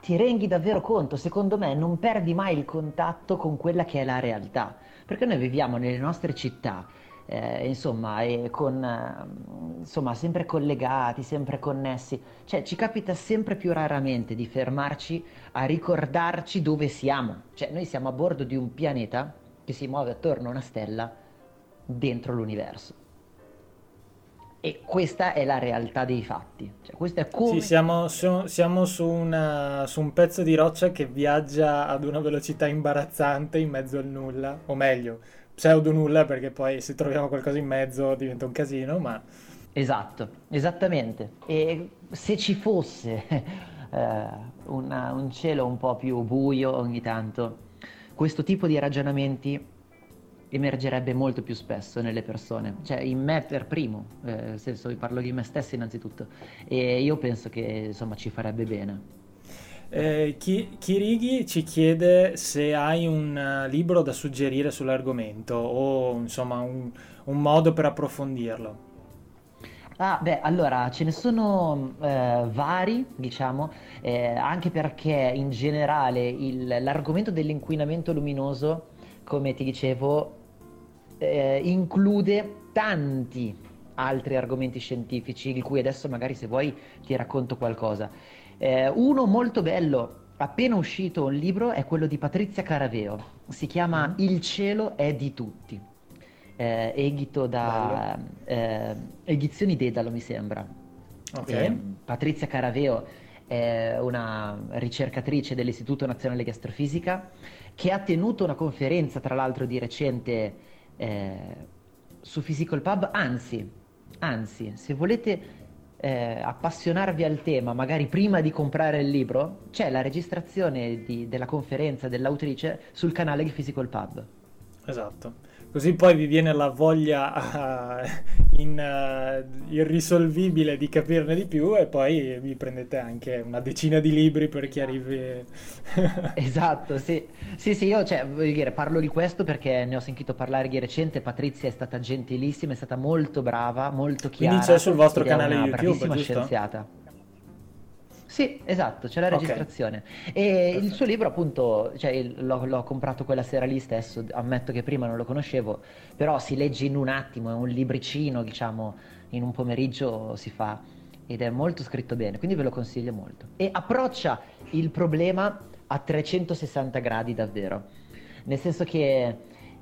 ti rendi davvero conto, secondo me non perdi mai il contatto con quella che è la realtà perché noi viviamo nelle nostre città, eh, insomma, con, eh, insomma, sempre collegati, sempre connessi, cioè ci capita sempre più raramente di fermarci a ricordarci dove siamo, cioè noi siamo a bordo di un pianeta che si muove attorno a una stella dentro l'universo. E questa è la realtà dei fatti. Cioè, questo è come... Sì, siamo, su, siamo su, una, su, un pezzo di roccia che viaggia ad una velocità imbarazzante in mezzo al nulla, o meglio, pseudo nulla perché poi se troviamo qualcosa in mezzo diventa un casino, ma... Esatto, esattamente. E se ci fosse eh, una, un cielo un po' più buio ogni tanto, questo tipo di ragionamenti emergerebbe molto più spesso nelle persone, cioè in me per primo, eh, nel senso parlo di me stesso innanzitutto e io penso che insomma ci farebbe bene. Eh, Chirighi ci chiede se hai un uh, libro da suggerire sull'argomento o insomma un, un modo per approfondirlo. Ah, beh, allora ce ne sono eh, vari, diciamo, eh, anche perché in generale il, l'argomento dell'inquinamento luminoso come ti dicevo, eh, include tanti altri argomenti scientifici, di cui adesso magari se vuoi ti racconto qualcosa. Eh, uno molto bello, appena uscito un libro, è quello di Patrizia Caraveo, si chiama mm. Il cielo è di tutti, eh, edito da eh, Edizioni Dedalo mi sembra. Okay. Patrizia Caraveo è una ricercatrice dell'Istituto Nazionale di Astrofisica che ha tenuto una conferenza, tra l'altro di recente, eh, su Physical Pub, anzi, anzi, se volete eh, appassionarvi al tema, magari prima di comprare il libro, c'è la registrazione di, della conferenza dell'autrice sul canale di Physical Pub. Esatto. Così poi vi viene la voglia uh, in, uh, irrisolvibile di capirne di più e poi vi prendete anche una decina di libri per chi arrivi. esatto, sì. Sì, sì, io cioè, voglio dire, parlo di questo perché ne ho sentito parlare di recente. Patrizia è stata gentilissima, è stata molto brava, molto chiara. Quindi c'è sul vostro canale YouTube, giusto? scienziata. Sì, esatto, c'è la registrazione. Okay. E il suo libro, appunto, cioè, l'ho, l'ho, comprato quella sera lì stesso, ammetto che prima non lo conoscevo, però si legge in un attimo, è un libricino, diciamo, in un pomeriggio si fa ed è molto scritto bene, quindi ve lo consiglio molto. E approccia il problema a 360 gradi davvero, nel senso che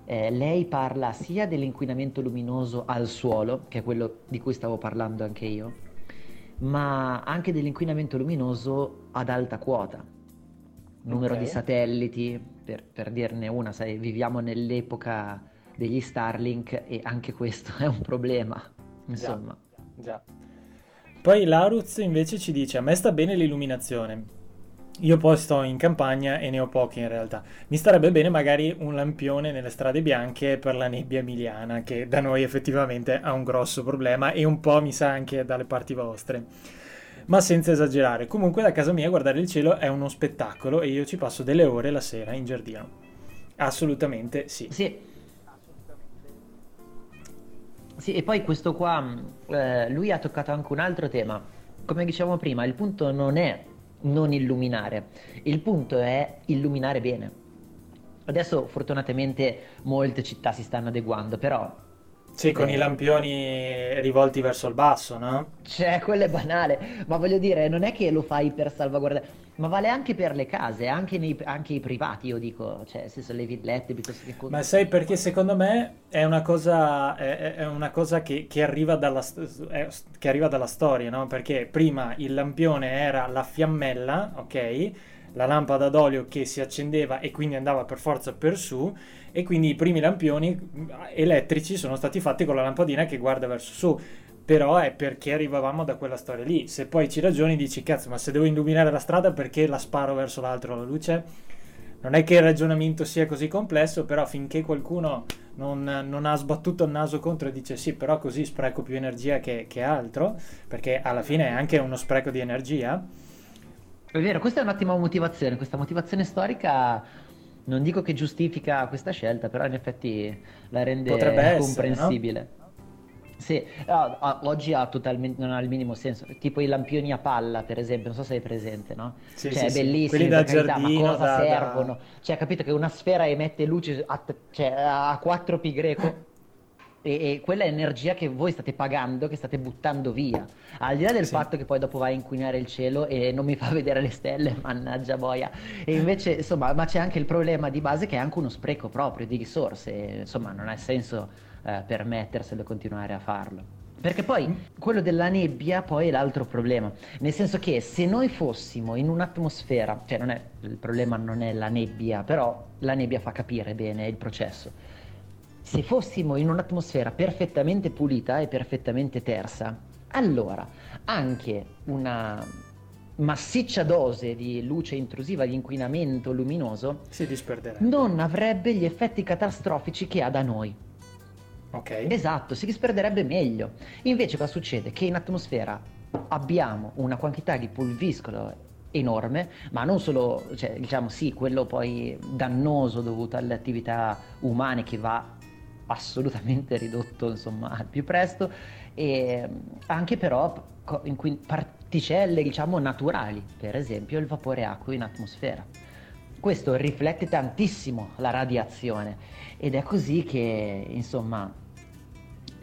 eh, lei parla sia dell'inquinamento luminoso al suolo, che è quello di cui stavo parlando anche io, ma anche dell'inquinamento luminoso ad alta quota. Numero okay. di satelliti, per, per, dirne una, sai, viviamo nell'epoca degli Starlink e anche questo è un problema, insomma. Già, già. Poi Laruz invece ci dice: A me sta bene l'illuminazione. Io poi sto in campagna e ne ho pochi in realtà. Mi starebbe bene magari un lampione nelle strade bianche per la nebbia emiliana, che da noi effettivamente ha un grosso problema e un po' mi sa anche dalle parti vostre. Ma senza esagerare. Comunque da casa mia guardare il cielo è uno spettacolo e io ci passo delle ore la sera in giardino. Assolutamente sì. Sì. Sì, e poi questo qua, eh, lui ha toccato anche un altro tema. Come dicevamo prima, il punto non è non illuminare, il punto è illuminare bene. Adesso fortunatamente molte città si stanno adeguando, però sì, con i lampioni rivolti verso il basso, no? Cioè, quello è banale, ma voglio dire, non è che lo fai per salvaguardare, ma vale anche per le case, anche, nei, anche i privati, io dico, cioè, se sono le villette piuttosto che... Ma sai perché secondo me è una cosa, è, è una cosa che, che, arriva dalla, è, che arriva dalla storia, no? Perché prima il lampione era la fiammella, ok? La lampada d'olio che si accendeva e quindi andava per forza per su e quindi i primi lampioni elettrici sono stati fatti con la lampadina che guarda verso su però è perché arrivavamo da quella storia lì se poi ci ragioni dici cazzo ma se devo illuminare la strada perché la sparo verso l'altro la luce non è che il ragionamento sia così complesso però finché qualcuno non, non ha sbattuto il naso contro e dice sì però così spreco più energia che, che altro perché alla fine è anche uno spreco di energia è vero, questa è un'ottima motivazione, questa motivazione storica non dico che giustifica questa scelta, però in effetti la rende Potrebbe comprensibile. Essere, no? Sì, oggi ha totalmente, non ha il minimo senso. Tipo i lampioni a palla, per esempio, non so se hai presente, no? Sì, cioè, sì, è bellissimo, da carità, giardino, ma cosa da, servono? Da... Cioè, capito che una sfera emette luce a, cioè, a 4 pi greco? E, e, quella è energia che voi state pagando, che state buttando via. Al di là del sì. fatto che poi dopo vai a inquinare il cielo e non mi fa vedere le stelle, mannaggia boia. E invece, insomma, ma c'è anche il problema di base che è anche uno spreco proprio di risorse. Insomma, non ha senso eh, permetterselo e continuare a farlo. Perché poi quello della nebbia poi è l'altro problema, nel senso che se noi fossimo in un'atmosfera, cioè non è, il problema non è la nebbia, però la nebbia fa capire bene il processo se fossimo in un'atmosfera perfettamente pulita e perfettamente tersa, allora anche una massiccia dose di luce intrusiva, di inquinamento luminoso, si disperderebbe. Non avrebbe gli effetti catastrofici che ha da noi. Ok. Esatto, si disperderebbe meglio. Invece cosa succede? Che in atmosfera abbiamo una quantità di pulviscolo enorme, ma non solo, cioè, diciamo sì, quello poi dannoso dovuto alle attività umane che va assolutamente ridotto insomma al più presto e anche però in cui particelle diciamo naturali per esempio il vapore acqueo in atmosfera questo riflette tantissimo la radiazione ed è così che insomma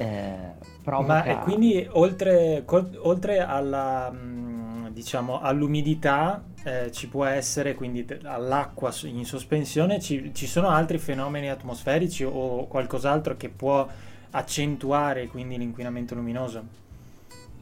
eh, provoca... ma quindi oltre, oltre alla diciamo all'umidità eh, ci può essere quindi all'acqua in sospensione ci, ci, sono altri fenomeni atmosferici o qualcos'altro che può accentuare quindi l'inquinamento luminoso?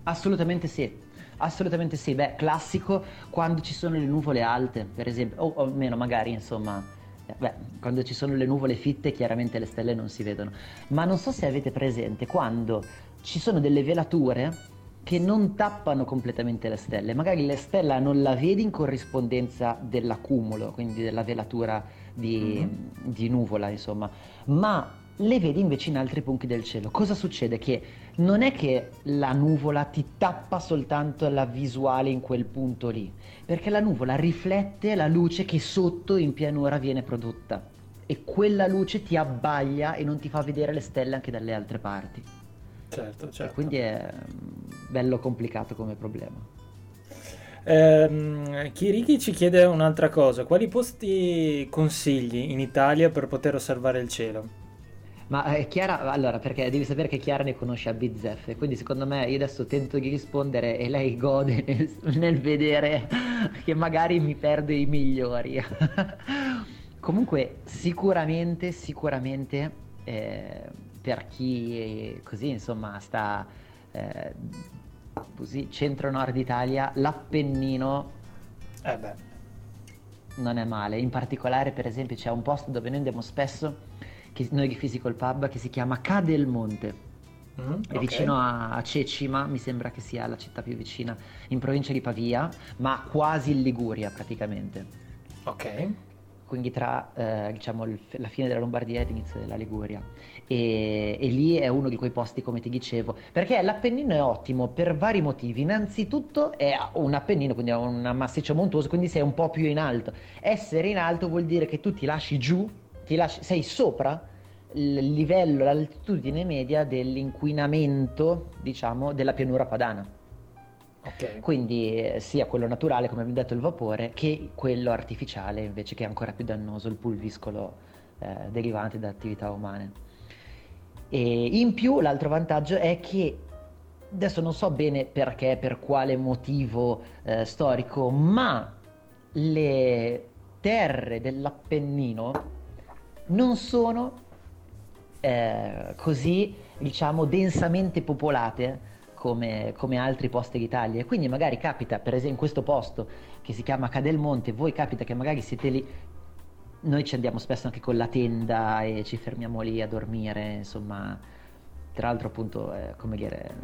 Assolutamente sì. Assolutamente sì, beh, classico quando ci sono le nuvole alte, per esempio, o, o almeno magari, insomma, eh, beh, quando ci sono le nuvole fitte chiaramente le stelle non si vedono, ma non so se avete presente quando ci sono delle velature che non tappano completamente le stelle. Magari la stella non la vedi in corrispondenza dell'accumulo, quindi della velatura di, mm-hmm. di nuvola, insomma, ma le vedi invece in altri punti del cielo. Cosa succede? Che non è che la nuvola ti tappa soltanto la visuale in quel punto lì, perché la nuvola riflette la luce che sotto in pianura viene prodotta e quella luce ti abbaglia e non ti fa vedere le stelle anche dalle altre parti. Certo, certo. E quindi è mm, bello complicato come problema. Eh, Kiriki ci chiede un'altra cosa: quali posti consigli in Italia per poter osservare il cielo? Ma eh, Chiara, allora, perché devi sapere che Chiara ne conosce a bizzeffe, quindi secondo me io adesso tento di rispondere e lei gode nel, nel vedere che magari mi perdo i migliori. Comunque, sicuramente, sicuramente eh, per chi così insomma sta eh, così centro-nord Italia, l'Appennino eh beh. non è male. In particolare, per esempio, c'è un posto dove noi andiamo spesso, che, noi di Physical Pub, che si chiama Cadelmonte. Mm, è okay. vicino a, a Cecima, mi sembra che sia la città più vicina, in provincia di Pavia, ma quasi in Liguria praticamente. Ok quindi tra eh, diciamo, il, la fine della Lombardia e l'inizio della Liguria. E, e, lì è uno di quei posti, come ti dicevo, perché l'Appennino è ottimo per vari motivi. Innanzitutto è un Appennino, quindi è un massiccio montuoso, quindi sei un po' più in alto. Essere in alto vuol dire che tu ti lasci giù, lasci, sei sopra il livello, l'altitudine media dell'inquinamento, diciamo, della pianura padana. Okay. Quindi eh, sia quello naturale, come abbiamo detto, il vapore, che quello artificiale, invece che è ancora più dannoso, il pulviscolo eh, derivante da attività umane. E in più l'altro vantaggio è che adesso non so bene perché, per quale motivo eh, storico, ma le terre dell'Appennino non sono eh, così, diciamo, densamente popolate come, come, altri posti d'Italia. Quindi magari capita, per esempio in questo posto che si chiama Cadelmonte, voi capita che magari siete lì, noi ci andiamo spesso anche con la tenda e ci fermiamo lì a dormire, insomma, tra l'altro appunto, eh, come dire,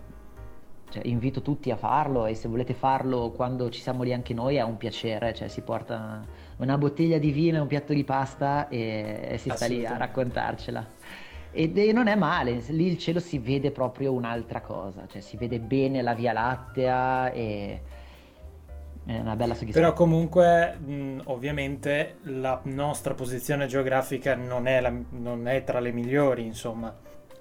cioè, invito tutti a farlo e se volete farlo quando ci siamo lì anche noi è un piacere, cioè si porta una bottiglia di vino e un piatto di pasta e, e si sta lì a raccontarcela. Ed non è male, lì il cielo si vede proprio un'altra cosa, cioè si vede bene la Via Lattea e è una bella soddisfazione. Però comunque, mh, ovviamente, la nostra posizione geografica non è, la, non è tra le migliori, insomma.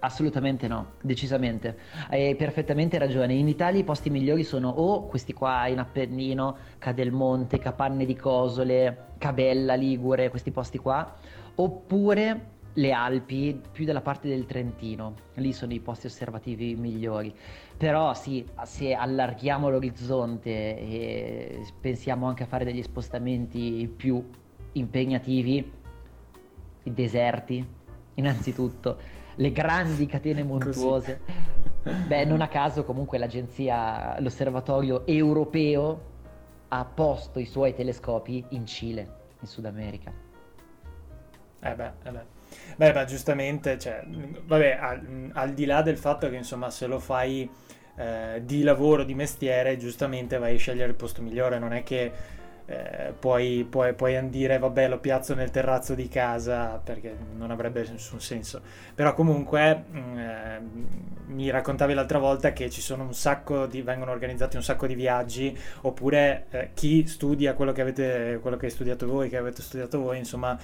Assolutamente no, decisamente. Hai perfettamente ragione. In Italia i posti migliori sono o questi qua in Appennino, Cadelmonte, Capanne di Cosole, Cabella, Ligure, questi posti qua, oppure le Alpi, più dalla parte del Trentino, lì sono i posti osservativi migliori. Però sì, se allarghiamo l'orizzonte e pensiamo anche a fare degli spostamenti più impegnativi, i deserti, innanzitutto, le grandi catene montuose. Beh, non a caso comunque l'agenzia, l'osservatorio europeo ha posto i suoi telescopi in Cile, in Sud America. Eh beh, eh beh. Beh, ma giustamente, cioè, vabbè, al, al, di là del fatto che insomma se lo fai eh, di lavoro, di mestiere, giustamente vai a scegliere il posto migliore, non è che eh, puoi, puoi, puoi dire vabbè lo piazzo nel terrazzo di casa perché non avrebbe nessun senso. Però comunque mm, eh, mi raccontavi l'altra volta che ci sono un sacco di, vengono organizzati un sacco di viaggi oppure eh, chi studia quello che avete, quello che hai studiato voi, che avete studiato voi, insomma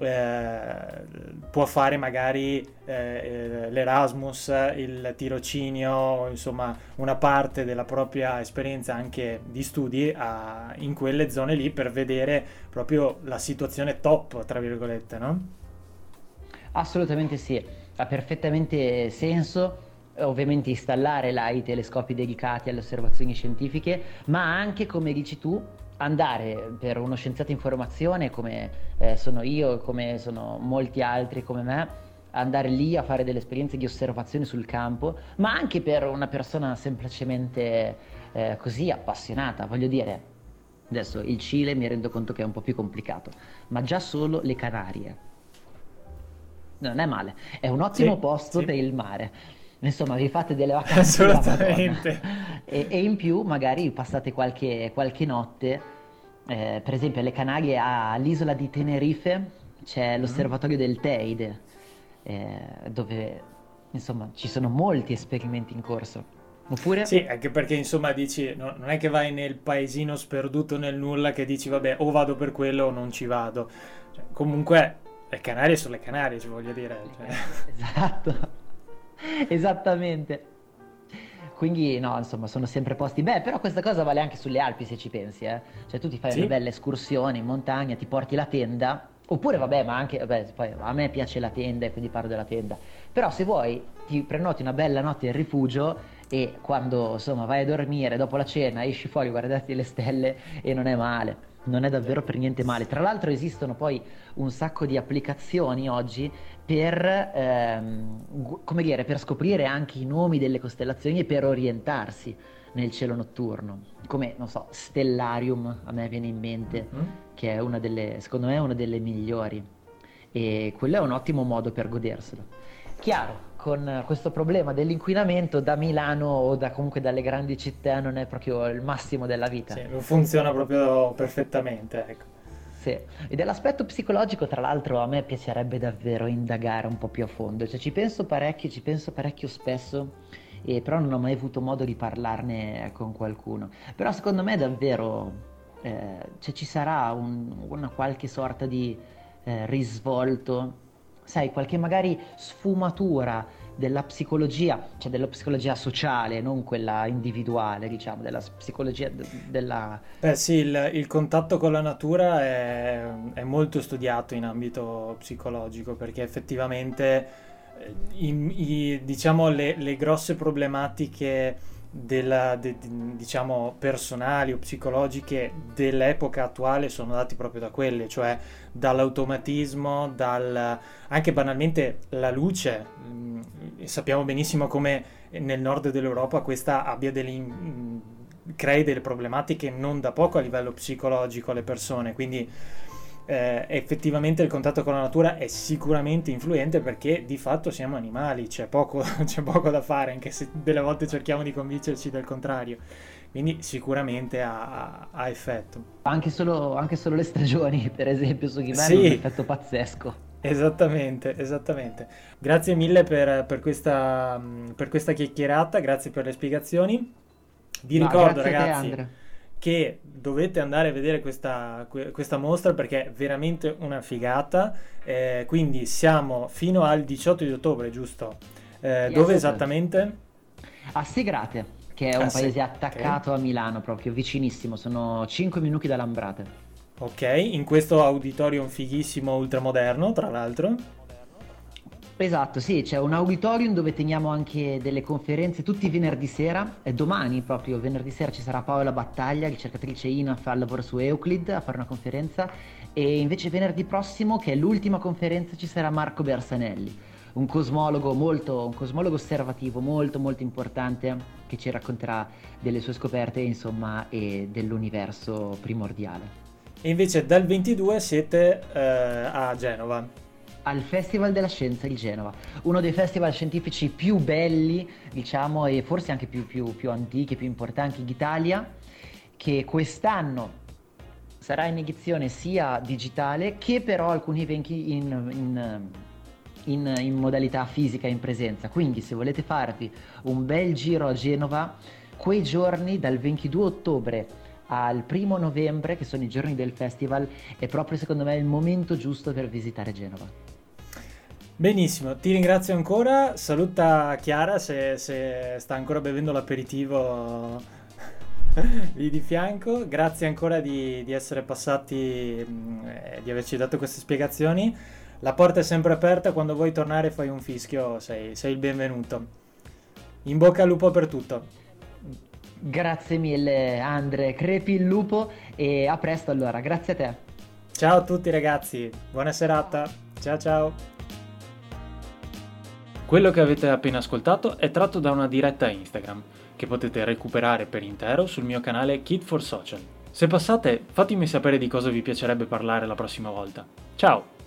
eh, può fare magari eh, l'Erasmus, il tirocinio, insomma una parte della propria esperienza anche di studi a, in quelle zone lì per vedere proprio la situazione top, tra virgolette, no? Assolutamente sì, ha perfettamente senso ovviamente installare là i telescopi dedicati alle osservazioni scientifiche, ma anche, come dici tu, andare per uno scienziato in formazione come eh, sono io e come sono molti altri come me, andare lì a fare delle esperienze di osservazione sul campo, ma anche per una persona semplicemente eh, così appassionata, voglio dire, adesso il Cile mi rendo conto che è un po' più complicato, ma già solo le Canarie. Non è male, è un ottimo sì, posto sì. per il mare insomma vi fate delle vacanze assolutamente e, e, in più magari passate qualche, qualche notte eh, per esempio alle Canarie all'isola di Tenerife c'è mm. l'osservatorio del Teide eh, dove insomma ci sono molti esperimenti in corso Oppure? Sì, anche perché insomma dici, no, non è che vai nel paesino sperduto nel nulla che dici vabbè o vado per quello o non ci vado. Cioè, comunque le Canarie sono le Canarie, ci voglio dire. Cioè. Esatto. Esattamente. Quindi no, insomma, sono sempre posti. Beh, però questa cosa vale anche sulle Alpi se ci pensi, eh. Cioè tu ti fai sì? una bella escursione in montagna, ti porti la tenda, oppure vabbè, ma anche, vabbè, poi a me piace la tenda e quindi parlo della tenda. Però se vuoi ti prenoti una bella notte in rifugio e quando insomma vai a dormire dopo la cena esci fuori, guardati le stelle e non è male non è davvero per niente male. Tra l'altro esistono poi un sacco di applicazioni oggi per, ehm, come dire, per scoprire anche i nomi delle costellazioni e per orientarsi nel cielo notturno. Come, non so, Stellarium a me viene in mente, mm-hmm. che è una delle, secondo me una delle migliori. E quello è un ottimo modo per goderselo. Chiaro, con questo problema dell'inquinamento da Milano o da comunque dalle grandi città non è proprio il massimo della vita. Sì, funziona proprio perfettamente, ecco. Sì, e dell'aspetto psicologico, tra l'altro, a me piacerebbe davvero indagare un po' più a fondo, cioè ci penso parecchio, ci penso parecchio spesso, e però non ho mai avuto modo di parlarne con qualcuno. Però secondo me davvero eh, cioè, ci sarà un, una qualche sorta di eh, risvolto sai, qualche magari sfumatura della psicologia, cioè della psicologia sociale, non quella individuale, diciamo, della psicologia de- della... Beh sì, il, il, contatto con la natura è, è, molto studiato in ambito psicologico perché effettivamente eh, i, i, diciamo le, le grosse problematiche della, de, diciamo personali o psicologiche dell'epoca attuale sono dati proprio da quelle, cioè dall'automatismo, dal, anche banalmente la luce. Mm, sappiamo benissimo come nel nord dell'Europa questa abbia delle, mm, crei delle problematiche non da poco a livello psicologico alle persone, quindi eh, effettivamente il contatto con la natura è sicuramente influente perché di fatto siamo animali, c'è poco, c'è poco da fare, anche se delle volte cerchiamo di convincerci del contrario. Quindi sicuramente ha, ha effetto. Anche solo, anche solo, le stagioni, per esempio, su chi sì. hanno un effetto pazzesco. Esattamente, esattamente. Grazie mille per, per, questa, per, questa, chiacchierata, grazie per le spiegazioni. Vi no, ricordo ragazzi che dovete andare a vedere questa, questa, mostra perché è veramente una figata. Eh, quindi siamo fino al 18 di ottobre, giusto? Eh, yes, dove esattamente? A Segrate che è un ah, paese sì. attaccato okay. a Milano, proprio vicinissimo, sono 5 minuti da Lambrate. Ok, in questo auditorium fighissimo ultramoderno, tra l'altro. Esatto, sì, c'è un auditorium dove teniamo anche delle conferenze tutti i venerdì sera, e domani proprio venerdì sera ci sarà Paola Battaglia, ricercatrice INAF al lavoro su Euclid, a fare una conferenza, e invece venerdì prossimo, che è l'ultima conferenza, ci sarà Marco Bersanelli un cosmologo molto, un cosmologo osservativo molto molto importante che ci racconterà delle sue scoperte insomma e dell'universo primordiale. E invece dal 22 siete eh, a Genova. Al Festival della Scienza di Genova, uno dei festival scientifici più belli, diciamo, e forse anche più, più, più antichi, più importanti d'Italia, che quest'anno sarà in edizione sia digitale che però alcuni eventi in, in in, in modalità fisica in presenza. Quindi se volete farvi un bel giro a Genova, quei giorni dal 22 ottobre al primo novembre, che sono i giorni del festival, è proprio secondo me il momento giusto per visitare Genova. Benissimo, ti ringrazio ancora. Saluta Chiara se, se sta ancora bevendo l'aperitivo lì di fianco. Grazie ancora di, di essere passati, e mm, di averci dato queste spiegazioni. La porta è sempre aperta, quando vuoi tornare e fai un fischio sei, sei il benvenuto. In bocca al lupo per tutto. Grazie mille Andre, crepi il lupo e a presto allora, grazie a te. Ciao a tutti ragazzi, buona serata, ciao ciao. Quello che avete appena ascoltato è tratto da una diretta Instagram, che potete recuperare per intero sul mio canale Kid for Social. Se passate, fatemi sapere di cosa vi piacerebbe parlare la prossima volta. Ciao!